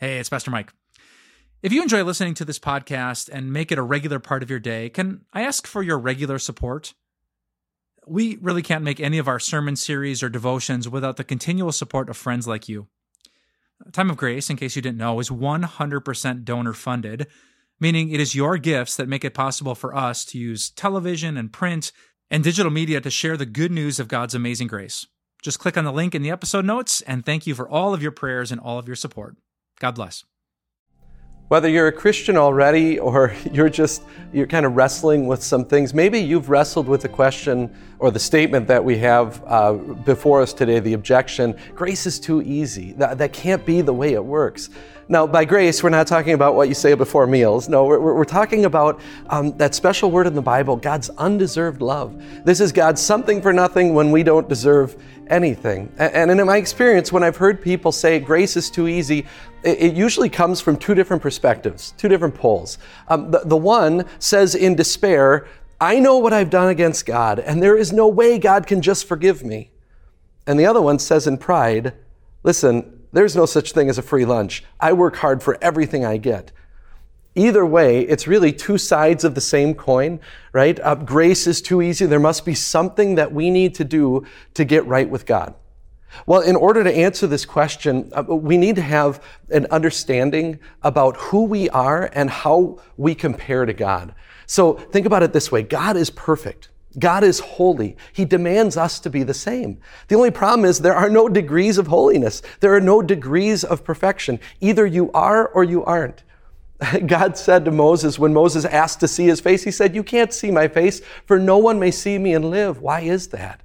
Hey, it's Pastor Mike. If you enjoy listening to this podcast and make it a regular part of your day, can I ask for your regular support? We really can't make any of our sermon series or devotions without the continual support of friends like you. Time of Grace, in case you didn't know, is 100% donor funded, meaning it is your gifts that make it possible for us to use television and print and digital media to share the good news of God's amazing grace. Just click on the link in the episode notes, and thank you for all of your prayers and all of your support. God bless. Whether you're a Christian already or you're just you're kind of wrestling with some things, maybe you've wrestled with the question or the statement that we have uh, before us today, the objection, grace is too easy. That, that can't be the way it works. Now, by grace, we're not talking about what you say before meals. No, we're, we're talking about um, that special word in the Bible, God's undeserved love. This is God's something for nothing when we don't deserve anything. And in my experience, when I've heard people say grace is too easy, it usually comes from two different perspectives, two different poles. Um, the, the one says in despair, I know what I've done against God, and there is no way God can just forgive me. And the other one says in pride, listen, there's no such thing as a free lunch. I work hard for everything I get. Either way, it's really two sides of the same coin, right? Uh, grace is too easy. There must be something that we need to do to get right with God. Well, in order to answer this question, uh, we need to have an understanding about who we are and how we compare to God. So think about it this way God is perfect. God is holy. He demands us to be the same. The only problem is there are no degrees of holiness. There are no degrees of perfection. Either you are or you aren't. God said to Moses, when Moses asked to see his face, he said, You can't see my face, for no one may see me and live. Why is that?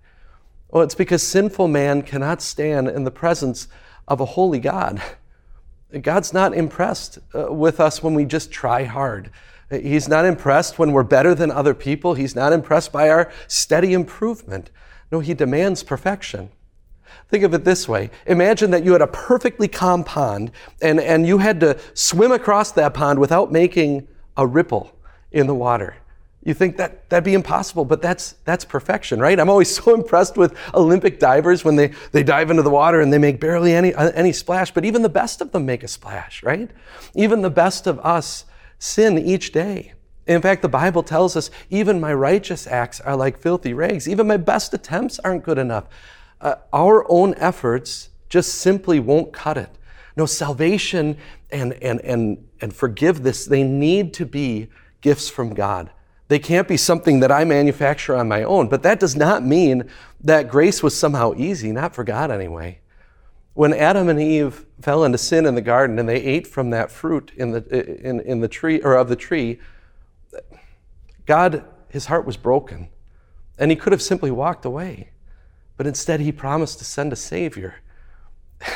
Well, it's because sinful man cannot stand in the presence of a holy God. God's not impressed uh, with us when we just try hard. He's not impressed when we're better than other people. He's not impressed by our steady improvement. No, He demands perfection. Think of it this way. Imagine that you had a perfectly calm pond and, and you had to swim across that pond without making a ripple in the water. You think that that'd be impossible, but that's that's perfection, right? I'm always so impressed with Olympic divers when they, they dive into the water and they make barely any any splash, but even the best of them make a splash, right? Even the best of us sin each day. In fact, the Bible tells us even my righteous acts are like filthy rags. Even my best attempts aren't good enough. Uh, our own efforts just simply won't cut it. No, salvation and, and, and, and forgiveness, they need to be gifts from God. They can't be something that I manufacture on my own. But that does not mean that grace was somehow easy, not for God anyway. When Adam and Eve fell into sin in the garden and they ate from that fruit in the, in, in the tree or of the tree, God, his heart was broken. And he could have simply walked away. But instead, he promised to send a Savior.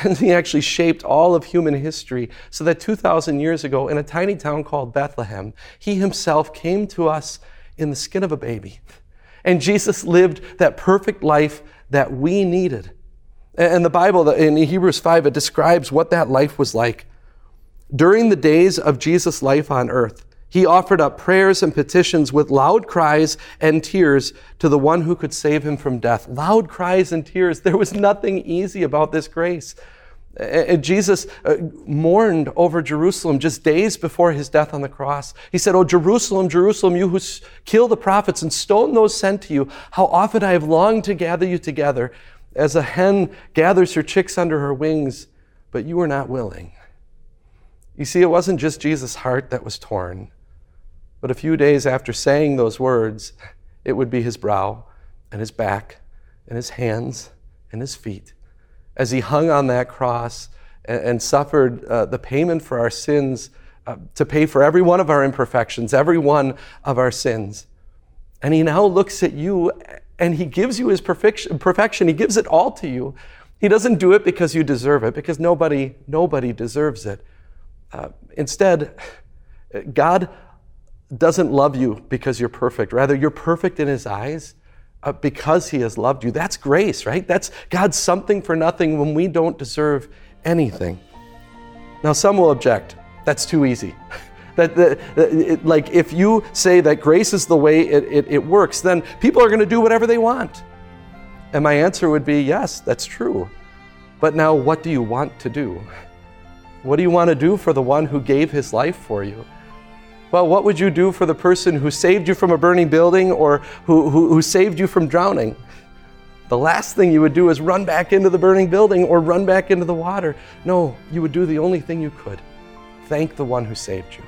And he actually shaped all of human history so that 2,000 years ago, in a tiny town called Bethlehem, he himself came to us in the skin of a baby. And Jesus lived that perfect life that we needed. And the Bible, in Hebrews 5, it describes what that life was like. During the days of Jesus' life on earth, he offered up prayers and petitions with loud cries and tears to the one who could save him from death. Loud cries and tears. There was nothing easy about this grace. Jesus uh, mourned over Jerusalem just days before his death on the cross. He said, Oh, Jerusalem, Jerusalem, you who kill the prophets and stone those sent to you, how often I have longed to gather you together as a hen gathers her chicks under her wings, but you were not willing. You see, it wasn't just Jesus' heart that was torn. But a few days after saying those words, it would be his brow and his back and his hands and his feet as he hung on that cross and, and suffered uh, the payment for our sins uh, to pay for every one of our imperfections, every one of our sins. And he now looks at you and he gives you his perfection, perfection. He gives it all to you. He doesn't do it because you deserve it, because nobody, nobody deserves it. Uh, instead, God doesn't love you because you're perfect. Rather, you're perfect in His eyes uh, because He has loved you. That's grace, right? That's God's something for nothing when we don't deserve anything. Now, some will object. That's too easy. that, that it, like if you say that grace is the way it, it, it works, then people are going to do whatever they want. And my answer would be yes, that's true. But now, what do you want to do? What do you want to do for the one who gave his life for you? Well, what would you do for the person who saved you from a burning building or who, who, who, saved you from drowning? The last thing you would do is run back into the burning building or run back into the water. No, you would do the only thing you could thank the one who saved you.